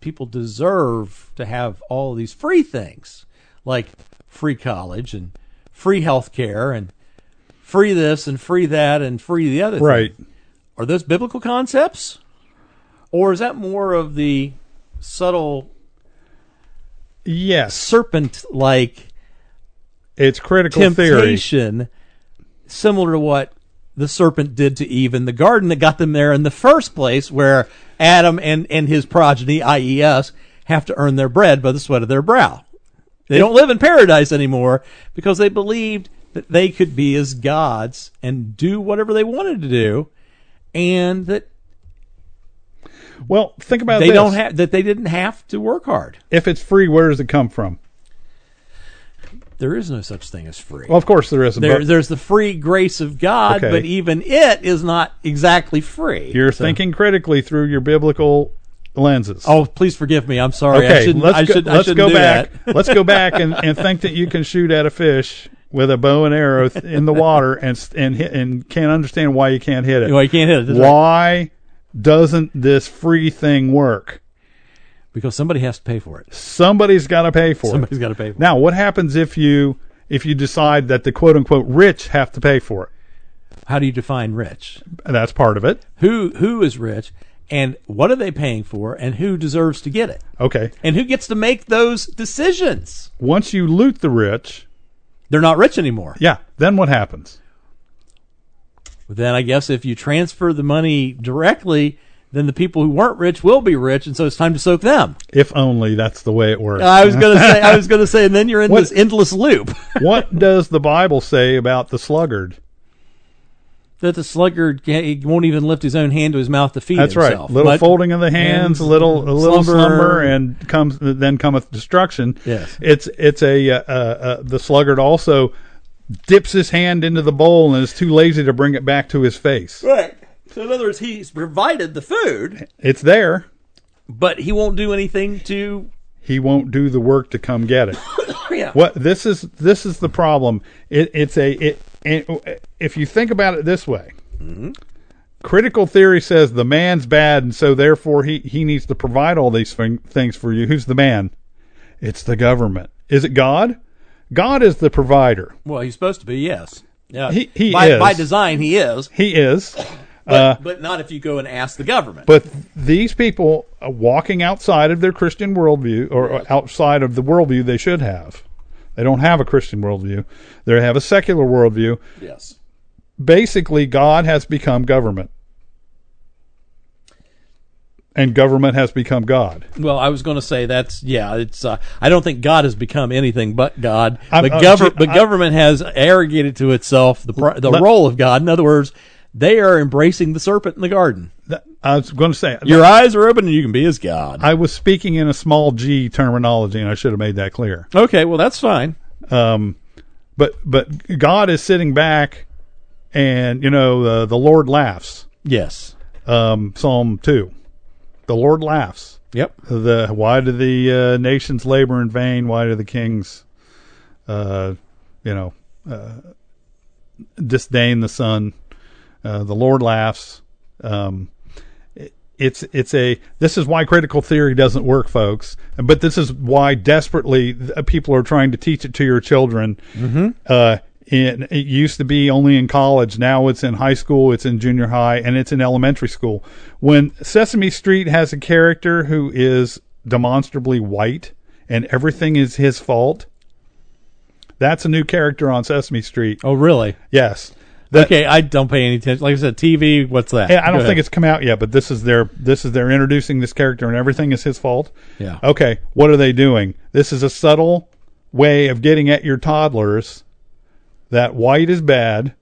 people deserve to have all these free things like free college and free health care and free this and free that and free the other thing? Right. Are those biblical concepts? Or is that more of the subtle Yes. serpent like It's critical theory. temptation similar to what the serpent did to Eve in the garden that got them there in the first place where Adam and, and his progeny, i.e. us, have to earn their bread by the sweat of their brow. They don't live in paradise anymore because they believed that they could be as gods and do whatever they wanted to do and that Well, think about they this. don't have that they didn't have to work hard. if it's free, where does it come from? There is no such thing as free. Well, of course there isn't. there, there's the free grace of God, Okay. but even it is not exactly free. you're So- thinking critically through your biblical lenses. Oh, please forgive me. I'm sorry. I okay. shouldn't, let's I go, should, let's go do back. that. let's go back and, and think that you can shoot at a fish with a bow and arrow th- in the water and and hit, and can't understand why you can't hit it. Well, you can't hit it that's right. Why doesn't this free thing work? because somebody has to pay for it. Somebody's got to pay for Somebody's it. Somebody's got to pay for it. Now, what happens if you if you decide that the quote unquote rich have to pay for it? How do you define rich? That's part of it. Who who is rich, and what are they paying for, and who deserves to get it, Okay. and who gets to make those decisions? Once you loot the rich, They're not rich anymore. yeah, then what happens? Then I guess if you transfer the money directly, then the people who weren't rich will be rich, and so it's time to soak them. If only that's the way it works. I was gonna say, I was gonna say, and then you're in What- this endless loop what does the Bible say about the sluggard? That the sluggard he won't even lift his own hand to his mouth to feed That's himself. right. Little But- folding of the hands, a little a little slumber. slumber, and comes then cometh destruction. Yes. It's it's a uh, uh, uh, the sluggard also dips his hand into the bowl and is too lazy to bring it back to his face. Right. So in other words, he's provided the food, It's there. but he won't do anything to. He won't do the work to come get it. Yeah. What this is this is the problem. It, it's a it, it. Oh, eh, if you think about it this way, mm-hmm. critical theory says the man's bad, and so therefore he he needs to provide all these thing, things for you. Who's the man? It's the government. Is it God? God is the provider. Well, he's supposed to be. Yes. Yeah. He- he by, is. by design. He is, He is. but, uh, but not if you go and ask the government. But these people uh, walking outside of their Christian worldview or outside of the worldview they should have. They don't have a Christian worldview. They have a secular worldview. yes. Basically, God has become government. And government has become God. Well, I was going to say that's yeah. It's uh, I don't think God has become anything but God. I'm- but I'm government, I- government has arrogated to itself the the Let- role of God. In other words, they are embracing the serpent in the garden. I was going to say, Your eyes are open, and you can be as God. I was speaking in a small g terminology, and I should have made that clear. okay, well that's fine. Um, but but God is sitting back, and you know uh, the Lord laughs. Yes. Um, Psalm two, the Lord laughs. Yep. The why do the uh, nations labor in vain? Why do the kings, uh, you know, uh, disdain the son? Uh, the Lord laughs. Um, it- it's it's a this is why critical theory doesn't work, folks. But this is why desperately people are trying to teach it to your children. Mm-hmm. Uh, in, it used to be only in college. Now it's in high school, it's in junior high, and it's in elementary school. When Sesame Street has a character who is demonstrably white and everything is his fault, that's a new character on Sesame Street. Oh, really? Yes. Okay, I don't pay any attention. Like I said, TV. What's that? Yeah, I don't Go think ahead. it's come out yet, but this is their this is they're introducing this character and everything is his fault. Yeah. Okay, what are they doing? This is a subtle way of getting at your toddlers that white is bad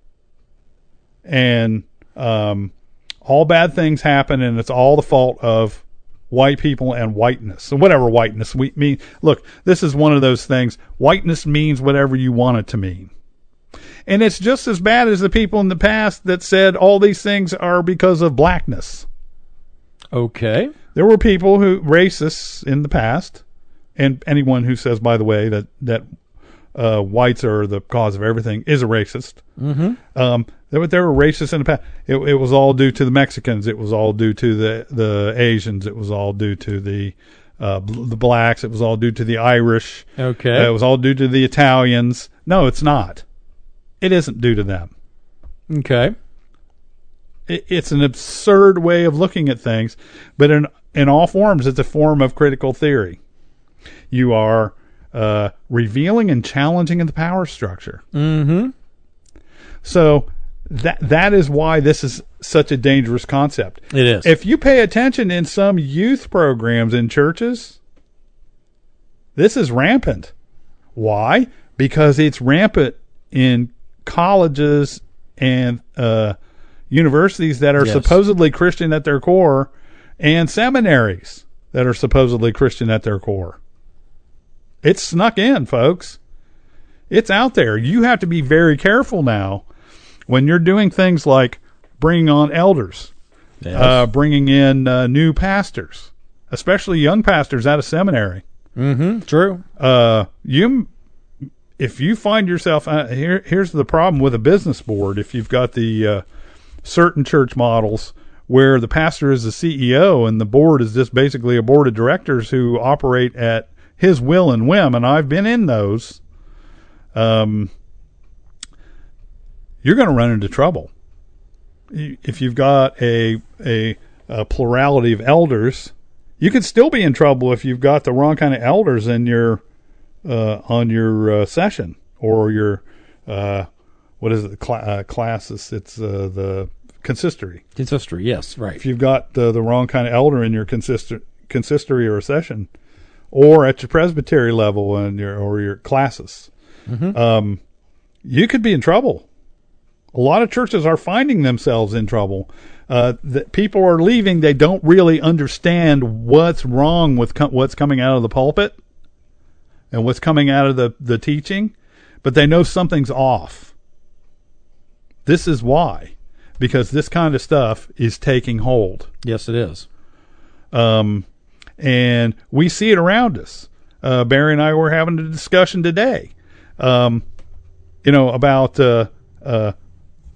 and um, all bad things happen and it's all the fault of white people and whiteness. and whatever whiteness we mean. Look, this is one of those things. Whiteness means whatever you want it to mean. And it's just as bad as the people in the past that said all these things are because of blackness. Okay. There were people who racists in the past, and anyone who says, by the way, that that uh, whites are the cause of everything is a racist. Mm-hmm. Um, there, were- there were racists in the past. It, it was all due to the Mexicans. It was all due to the the Asians. It was all due to the uh, bl- the blacks. It was all due to the Irish. Okay. Uh, it was all due to the Italians. No, it's not. It isn't due to them Okay. it, it's an absurd way of looking at things, but in in all forms, it's a form of critical theory. You are uh, revealing and challenging the power structure. Mm-hmm. So that that is why this is such a dangerous concept. It is. If you pay attention in some youth programs in churches, this is rampant. Why? Because it's rampant in colleges and uh, universities that are Yes. supposedly Christian at their core, and seminaries that are supposedly Christian at their core. It's snuck in, folks. It's out there. You have to be very careful now when you're doing things like bringing on elders Yes. uh, bringing in uh, new pastors, especially young pastors out of seminary. mm-hmm. True. Uh, you, if you find yourself uh, here, here's the problem with a business board. If you've got the uh, certain church models where the pastor is the CEO and the board is just basically a board of directors who operate at his will and whim, and I've been in those. Um, you're going to run into trouble if you've got a, a a plurality of elders, you could still be in trouble if you've got the wrong kind of elders in your uh, on your uh, session or your uh, what is it cla- uh, classis? It's uh, the consistory. Consistory. Yes. Right. If you've got uh, the wrong kind of elder in your consistor- consistory or session, or at your presbytery level and your or your classis, um, you could be in trouble. A lot of churches are finding themselves in trouble. Uh, that people are leaving; they don't really understand what's wrong with what's coming out of the pulpit and what's coming out of the the teaching, but they know something's off. This is why, because this kind of stuff is taking hold yes, it is. um, and we see it around us. Uh, Barry and I were having a discussion today, um, you know, about uh, uh,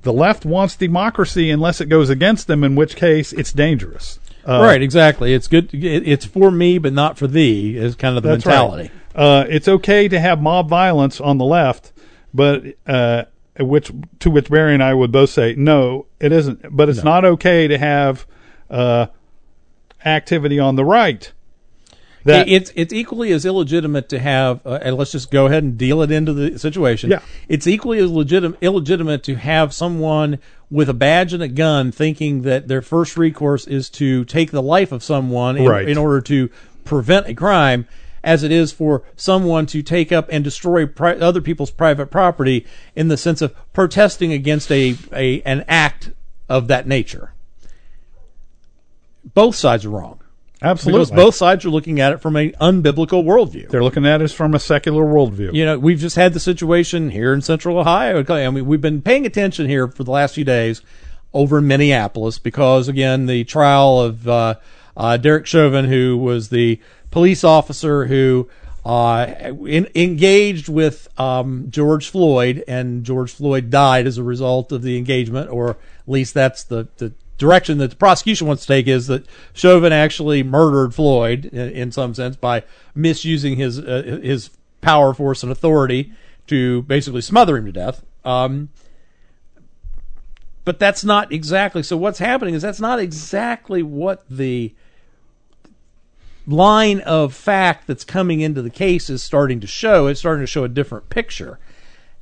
the left wants democracy unless it goes against them, in which case it's dangerous. Uh, right. Exactly. It's good. it- It's for me, but not for thee. Is kind of the That's mentality. right. Uh, it's okay to have mob violence on the left, but uh, which to which Barry and I would both say no, it isn't. But it's not okay to have uh, activity on the right. That it's it's equally as illegitimate to have, uh, and let's just go ahead and deal it into the situation. Yeah. it's equally as legitimate illegitimate to have someone with a badge and a gun thinking that their first recourse is to take the life of someone in, Right. in order to prevent a crime, as it is for someone to take up and destroy pri- other people's private property in the sense of protesting against a, a an act of that nature. Both sides are wrong. Absolutely Because both sides are looking at it from an unbiblical worldview. they're looking at us from a secular worldview. You know, we've just had the situation here in Central Ohio. I mean, we've been paying attention here for the last few days over in Minneapolis because, again, the trial of uh, uh, Derek Chauvin, who was the police officer who uh, in, engaged with um, George Floyd, and George Floyd died as a result of the engagement, or at least that's the, the direction that the prosecution wants to take is that Chauvin actually murdered Floyd in, in some sense by misusing his uh, his power, force, and authority to basically smother him to death. Um, but that's not exactly. So what's happening is that's not exactly what the line of fact that's coming into the case is starting to show. It's starting to show a different picture.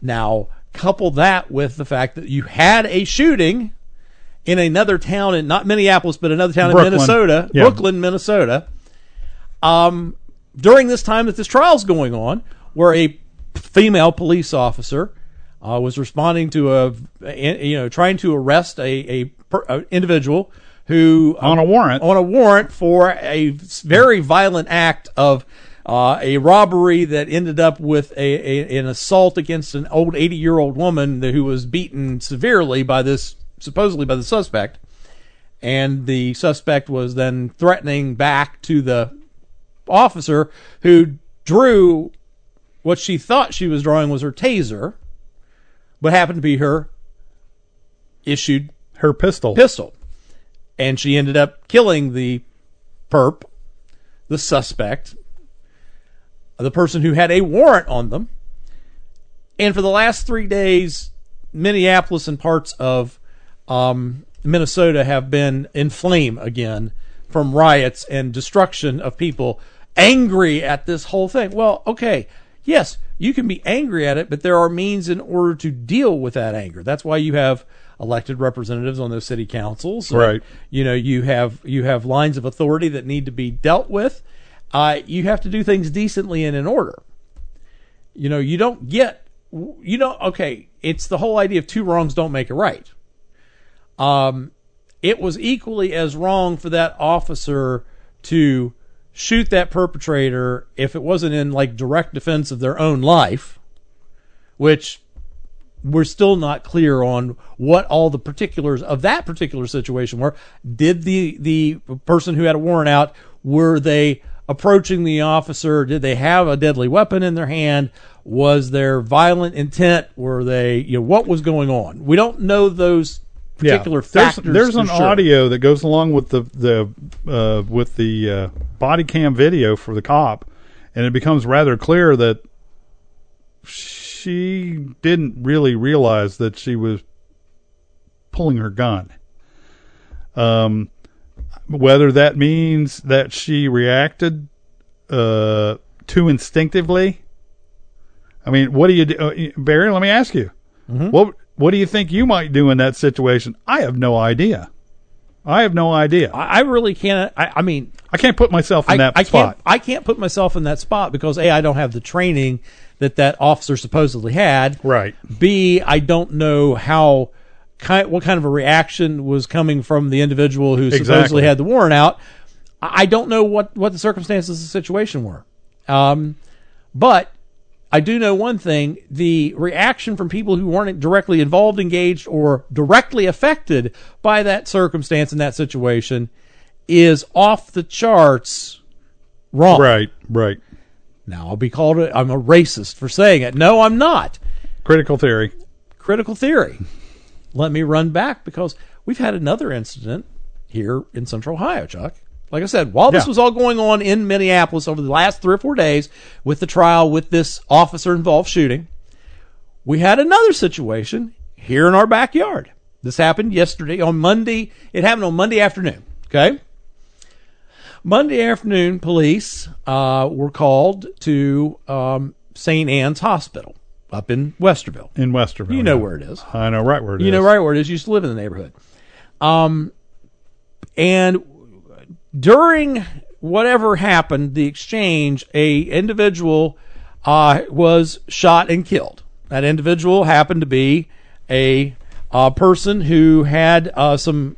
Now, couple that with the fact that you had a shooting in another town in not Minneapolis, but another town Brooklyn. in Minnesota, Yeah. Brooklyn, Minnesota. Um, during this time that this trial's going on, where a female police officer uh, was responding to a, you know, trying to arrest a, a, a individual who On a warrant. on a warrant for a very violent act of uh, a robbery that ended up with a, a an assault against an old 80 year old woman who was beaten severely by this supposedly by the suspect and the suspect was then threatening back to the officer who drew what she thought she was drawing was her taser but happened to be her issued Her pistol. pistol. And she ended up killing the perp, the suspect, the person who had a warrant on them. And for the last three days, Minneapolis and parts of um, Minnesota have been in flame again from riots and destruction of people angry at this whole thing. Well, okay, yes, you can be angry at it, but there are means in order to deal with that anger. That's why you have elected representatives on those city councils. Right. You know, you have you have lines of authority that need to be dealt with. Uh, you have to do things decently and in order. You know, you don't get you don't okay, it's the whole idea of two wrongs don't make a right. Um it was equally as wrong for that officer to shoot that perpetrator if it wasn't in like direct defense of their own life, which we're still not clear on what all the particulars of that particular situation were. Did the the person who had a warrant out were they approaching the officer? Did they have a deadly weapon in their hand? Was there violent intent? Were they you know what was going on? We don't know those particular there's, factors. There's for an sure. audio that goes along with the the uh, with the uh, body cam video for the cop, and it becomes rather clear that she didn't really realize that she was pulling her gun. Um, whether that means that she reacted uh, too instinctively. I mean, what do you do, uh, Barry? Let me ask you. Mm-hmm. What what do you think you might do in that situation? I have no idea. I have no idea. I, I really can't. I, I mean, I can't put myself in I, that I spot. can't. I can't put myself in that spot because a I don't have the training that that officer supposedly had. Right. B I don't know how kind what kind of a reaction was coming from the individual who supposedly Exactly. had the warrant out. I I don't know what what the circumstances of the situation were. Um, but I do know one thing: the reaction from people who weren't directly involved, engaged, or directly affected by that circumstance in that situation is off the charts wrong. Right. Right. Now I'll be called a, I'm a racist for saying it. No, I'm not. Critical theory. Critical theory. Let me run back because we've had another incident here in Central Ohio, Chuck. Like I said, while this Yeah. was all going on in Minneapolis over the last three or four days with the trial with this officer involved shooting, we had another situation here in our backyard. This happened yesterday on Monday. It happened on Monday afternoon. Okay. Monday afternoon, police uh, were called to um, St. Anne's Hospital up in Westerville. In Westerville. You know yeah. where it is. I know right where it is. You know right where it is. You used to live in the neighborhood. Um, and during whatever happened, the exchange, a individual uh, was shot and killed. That individual happened to be a uh, person who had uh, some.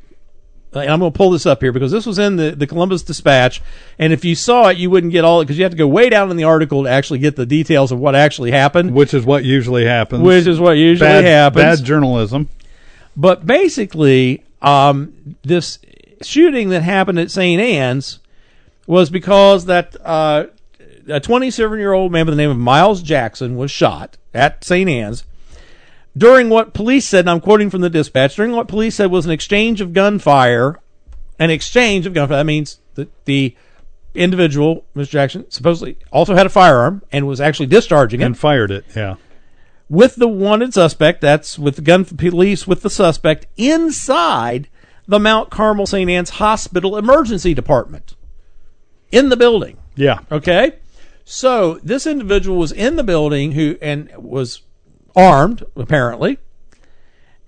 And I'm going to pull this up here because this was in the, the Columbus Dispatch. And if you saw it, you wouldn't get all it because you have to go way down in the article to actually get the details of what actually happened, Which is what usually happens. which is what usually bad, happens. bad journalism. But basically, um, this shooting that happened at St. Anne's was because that uh, a 27 year old man by the name of Miles Jackson was shot at St. Anne's during what police said, and I'm quoting from the dispatch, during what police said was an exchange of gunfire, an exchange of gunfire. That means that the individual, Mr. Jackson, supposedly also had a firearm and was actually discharging it And fired it. Yeah. with the wanted suspect. That's with the gun police with the suspect inside the Mount Carmel St. Anne's Hospital Emergency Department in the building. Yeah. Okay. So this individual was in the building who and was armed apparently,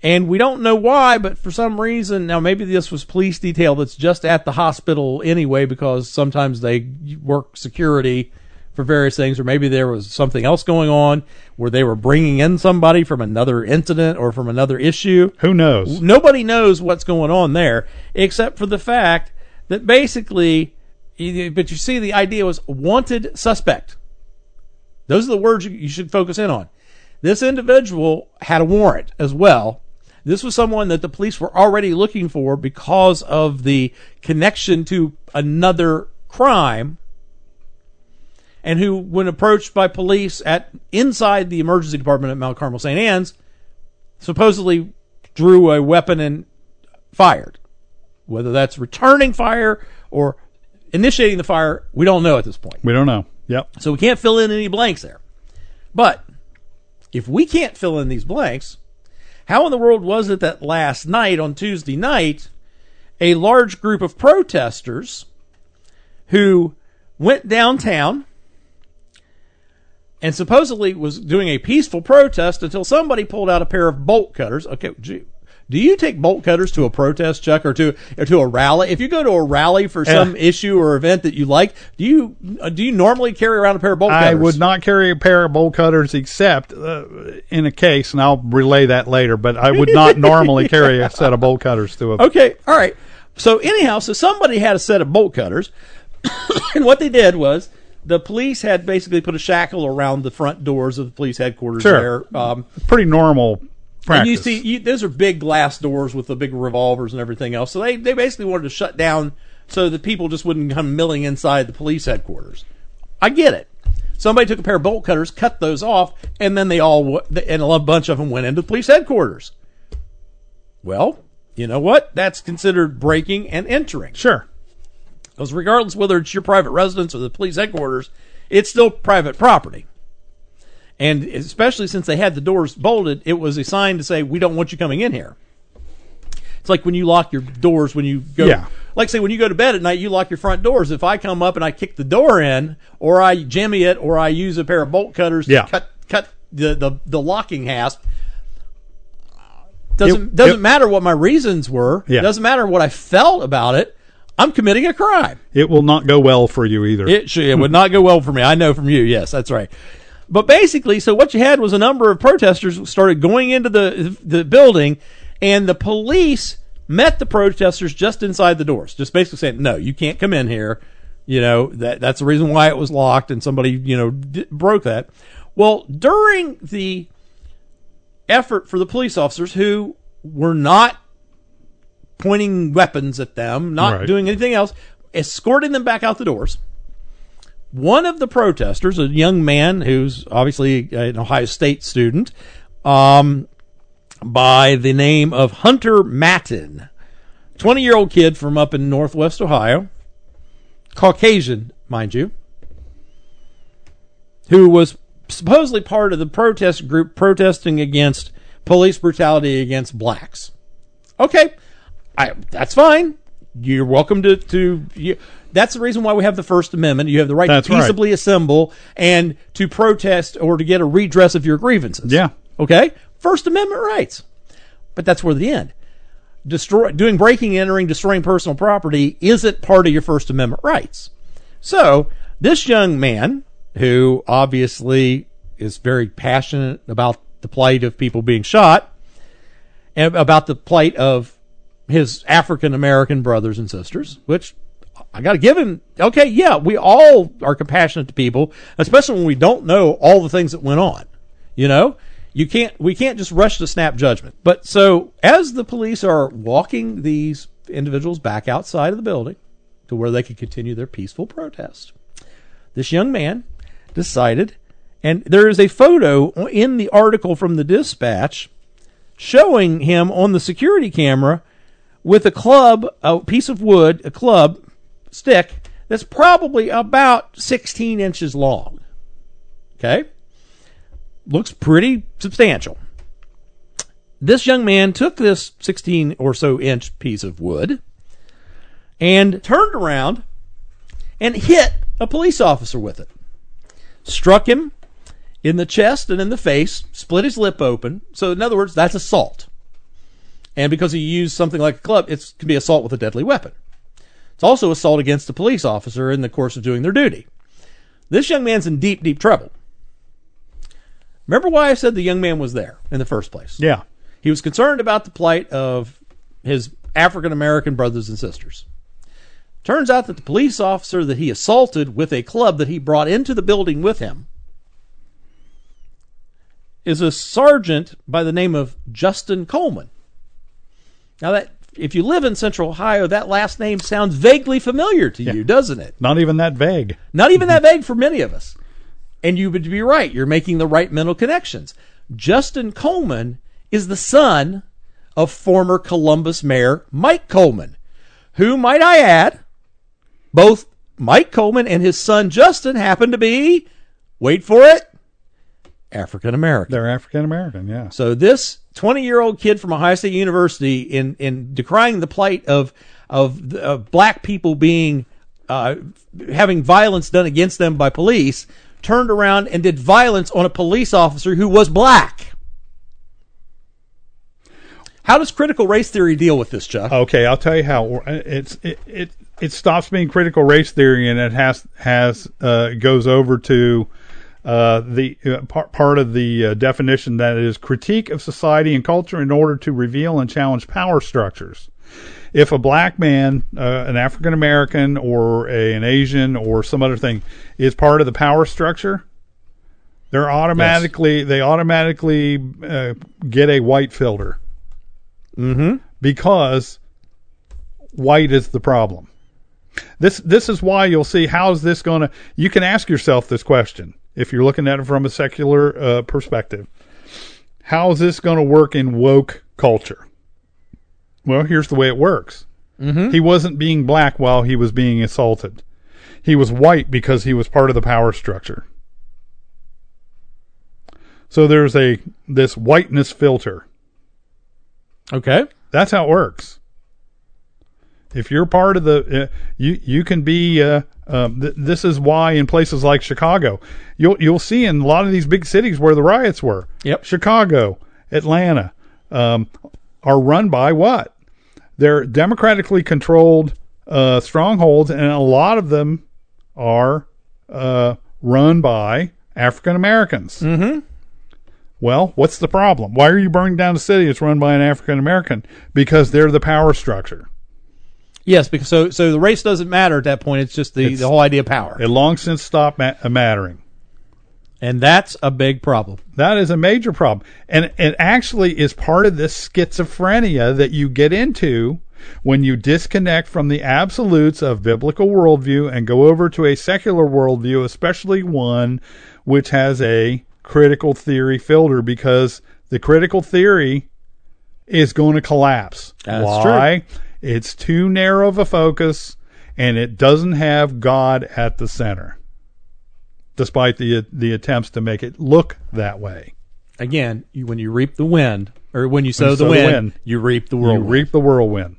and we don't know why, but for some reason now maybe this was police detail that's just at the hospital anyway because sometimes they work security for various things, or maybe there was something else going on where they were bringing in somebody from another incident or from another issue. Who knows? nobody knows what's going on there except for the fact that basically but you see the idea was wanted suspect. Those are the words you, you should focus in on. This individual had a warrant as well. This was someone that the police were already looking for because of the connection to another crime and who when approached by police at inside the emergency department at Mount Carmel St. Anne's supposedly drew a weapon and fired. Whether that's returning fire or initiating the fire, we don't know at this point. We don't know. Yep. So we can't fill in any blanks there. But if we can't fill in these blanks, how in the world was it that last night, on Tuesday night, a large group of protesters who went downtown and supposedly was doing a peaceful protest until somebody pulled out a pair of bolt cutters. Okay, gee, do you take bolt cutters to a protest, Chuck, or to or to a rally? If you go to a rally for some issue or event that you like, do you uh, do you normally carry around a pair of bolt cutters? I would not carry a pair of bolt cutters except uh, in a case, and I'll relay that later. But I would not normally carry a set of bolt cutters to a. Okay, all right. So anyhow, so somebody had a set of bolt cutters, and what they did was the police had basically put a shackle around the front doors of the police headquarters Sure. there. Um, Pretty normal practice. and you see, you, those are big glass doors with the big revolvers and everything else. So they they basically wanted to shut down so that people just wouldn't come milling inside the police headquarters. I get it. Somebody took a pair of bolt cutters, cut those off, and then they all w- and a bunch of them went into the police headquarters. Well, you know what? That's considered breaking and entering. sure. Because regardless whether it's your private residence or the police headquarters, it's still private property. And especially since they had the doors bolted, it was a sign to say, we don't want you coming in here. It's like when you lock your doors when you go. Yeah. Like say when you go to bed at night, you lock your front doors. If I come up and I kick the door in, or I jimmy it, or I use a pair of bolt cutters Yeah. to cut cut the, the, the locking hasp, doesn't It- doesn't it- matter what my reasons were. Yeah. Doesn't matter what I felt about it. I'm committing a crime. It will not go well for you either. It should, it would not go well for me. I know from you. Yes, that's right. But basically, so what you had was a number of protesters started going into the the building, and the police met the protesters just inside the doors, just basically saying, "No, you can't come in here." You know that that's the reason why it was locked, and somebody you know d- broke that. Well, during the effort for the police officers who were not pointing weapons at them, not Right. doing anything else, escorting them back out the doors. One of the protesters, a young man who's obviously an Ohio State student, um, by the name of Hunter Matin, 20 year old kid from up in Northwest Ohio, Caucasian, mind you, who was supposedly part of the protest group protesting against police brutality against blacks. Okay, I, that's fine. You're welcome to to. You, that's the reason why we have the First Amendment. You have the right That's to right. assemble and to protest or to get a redress of your grievances. Yeah. Okay. First Amendment rights. But that's where the end. Destroy doing breaking, entering, destroying personal property isn't part of your First Amendment rights. So this young man, who obviously is very passionate about the plight of people being shot, and about the plight of his African American brothers and sisters, which I got to give him. Okay, yeah, we all are compassionate to people, especially when we don't know all the things that went on. You know, you can't we can't just rush to snap judgment. But so as the police are walking these individuals back outside of the building to where they could continue their peaceful protest, this young man decided, and there is a photo in the article from the Dispatch showing him on the security camera with a club, a piece of wood, a club stick that's probably about 16 inches long. Okay? Looks pretty substantial. This young man took this 16 or so inch piece of wood and turned around and hit a police officer with it. Struck him in the chest and in the face, split his lip open. So, in other words, that's assault. And because he used something like a club, it can be assault with a deadly weapon. It's also assault against a police officer in the course of doing their duty. This young man's in deep, deep trouble. Remember why I said the young man was there in the first place? Yeah. He was concerned about the plight of his African American brothers and sisters. Turns out that the police officer that he assaulted with a club that he brought into the building with him is a sergeant by the name of Justin Coleman. Now that if you live in Central Ohio, that last name sounds vaguely familiar to you, doesn't it? Not even that vague. Not even mm-hmm. that vague for many of us. And you would be right. You're making the right mental connections. Justin Coleman is the son of former Columbus Mayor Mike Coleman, who, might I add, both Mike Coleman and his son Justin happen to be, wait for it, African American. They're African American, yeah. So this 20 year old kid from Ohio State University, in in decrying the plight of of, of black people being uh, having violence done against them by police, turned around and did violence on a police officer who was black. How does critical race theory deal with this, Chuck? Okay, I'll tell you how it's it it, it stops being critical race theory and it has has uh, goes over to uh, the uh, part, part of the uh, definition that is critique of society and culture in order to reveal and challenge power structures. If a black man, uh, an African American, or a, an Asian, or some other thing is part of the power structure, they're automatically yes. they automatically uh, get a white filter mm-hmm. because white is the problem. This this is why you'll see how is this going to. You can ask yourself this question if you're looking at it from a secular uh, perspective. How is this going to work in woke culture? Well, here's the way it works. Mm-hmm. He wasn't being black while he was being assaulted. He was white because he was part of the power structure. So there's a this whiteness filter. Okay. That's how it works. If you're part of the, uh, you you can be. Uh, um, th- this is why in places like Chicago, you'll you'll see in a lot of these big cities where the riots were. Yep. Chicago, Atlanta, um, are run by what? They're democratically controlled uh, strongholds, and a lot of them are uh, run by African Americans. Mm-hmm. Well, what's the problem? Why are you burning down a city that's run by an African American? Because they're the power structure. Yes, because so so the race doesn't matter at that point. It's just the, It's- the whole idea of power, It long since stopped ma- uh, mattering. and that's a big problem. That is a major problem. And it actually is part of this schizophrenia that you get into when you disconnect from the absolutes of biblical worldview and go over to a secular worldview, especially one which has a critical theory filter, because the critical theory is going to collapse. That's Why? It's too narrow of a focus and it doesn't have God at the center despite the the attempts to make it look that way. Again, you, when you reap the wind, or when you sow, you the, sow the wind, wind, you reap the You whirlwind. reap the whirlwind.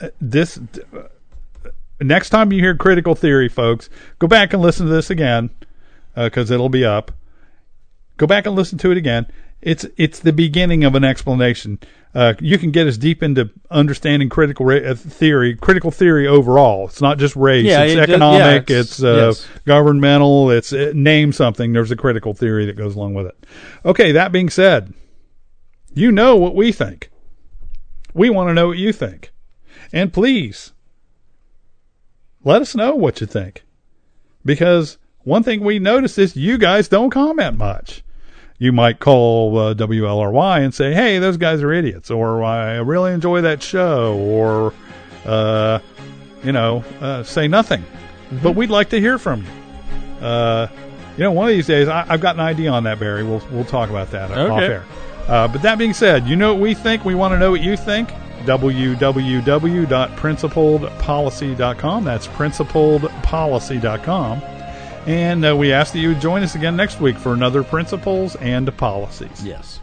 Uh, This uh, next time you hear critical theory, folks, go back and listen to this again because it'll be up. Go back and listen to it again. It's it's the beginning of an explanation. Uh, you can get as deep into understanding critical ra- uh, theory, critical theory overall. It's not just race. Yeah, it's it does- economic. yeah, it's it's- uh, yes. governmental. It's uh, name something. There's a critical theory that goes along with it. Okay. That being said, you know what we think. We want to know what you think. And please let us know what you think. Because one thing we notice is you guys don't comment much. You might call uh, WLRY and say, hey, those guys are idiots, or I really enjoy that show, or, uh, you know, uh, say nothing. But we'd like to hear from you. Uh, you know, one of these days, I, I've got an idea on that, Barry. We'll, we'll talk about that off Okay. air. Uh, but that being said, you know what we think. We want to know what you think. www.principledpolicy.com. That's principledpolicy.com. And uh, we ask that you join us again next week for another Principles and Policies. Yes.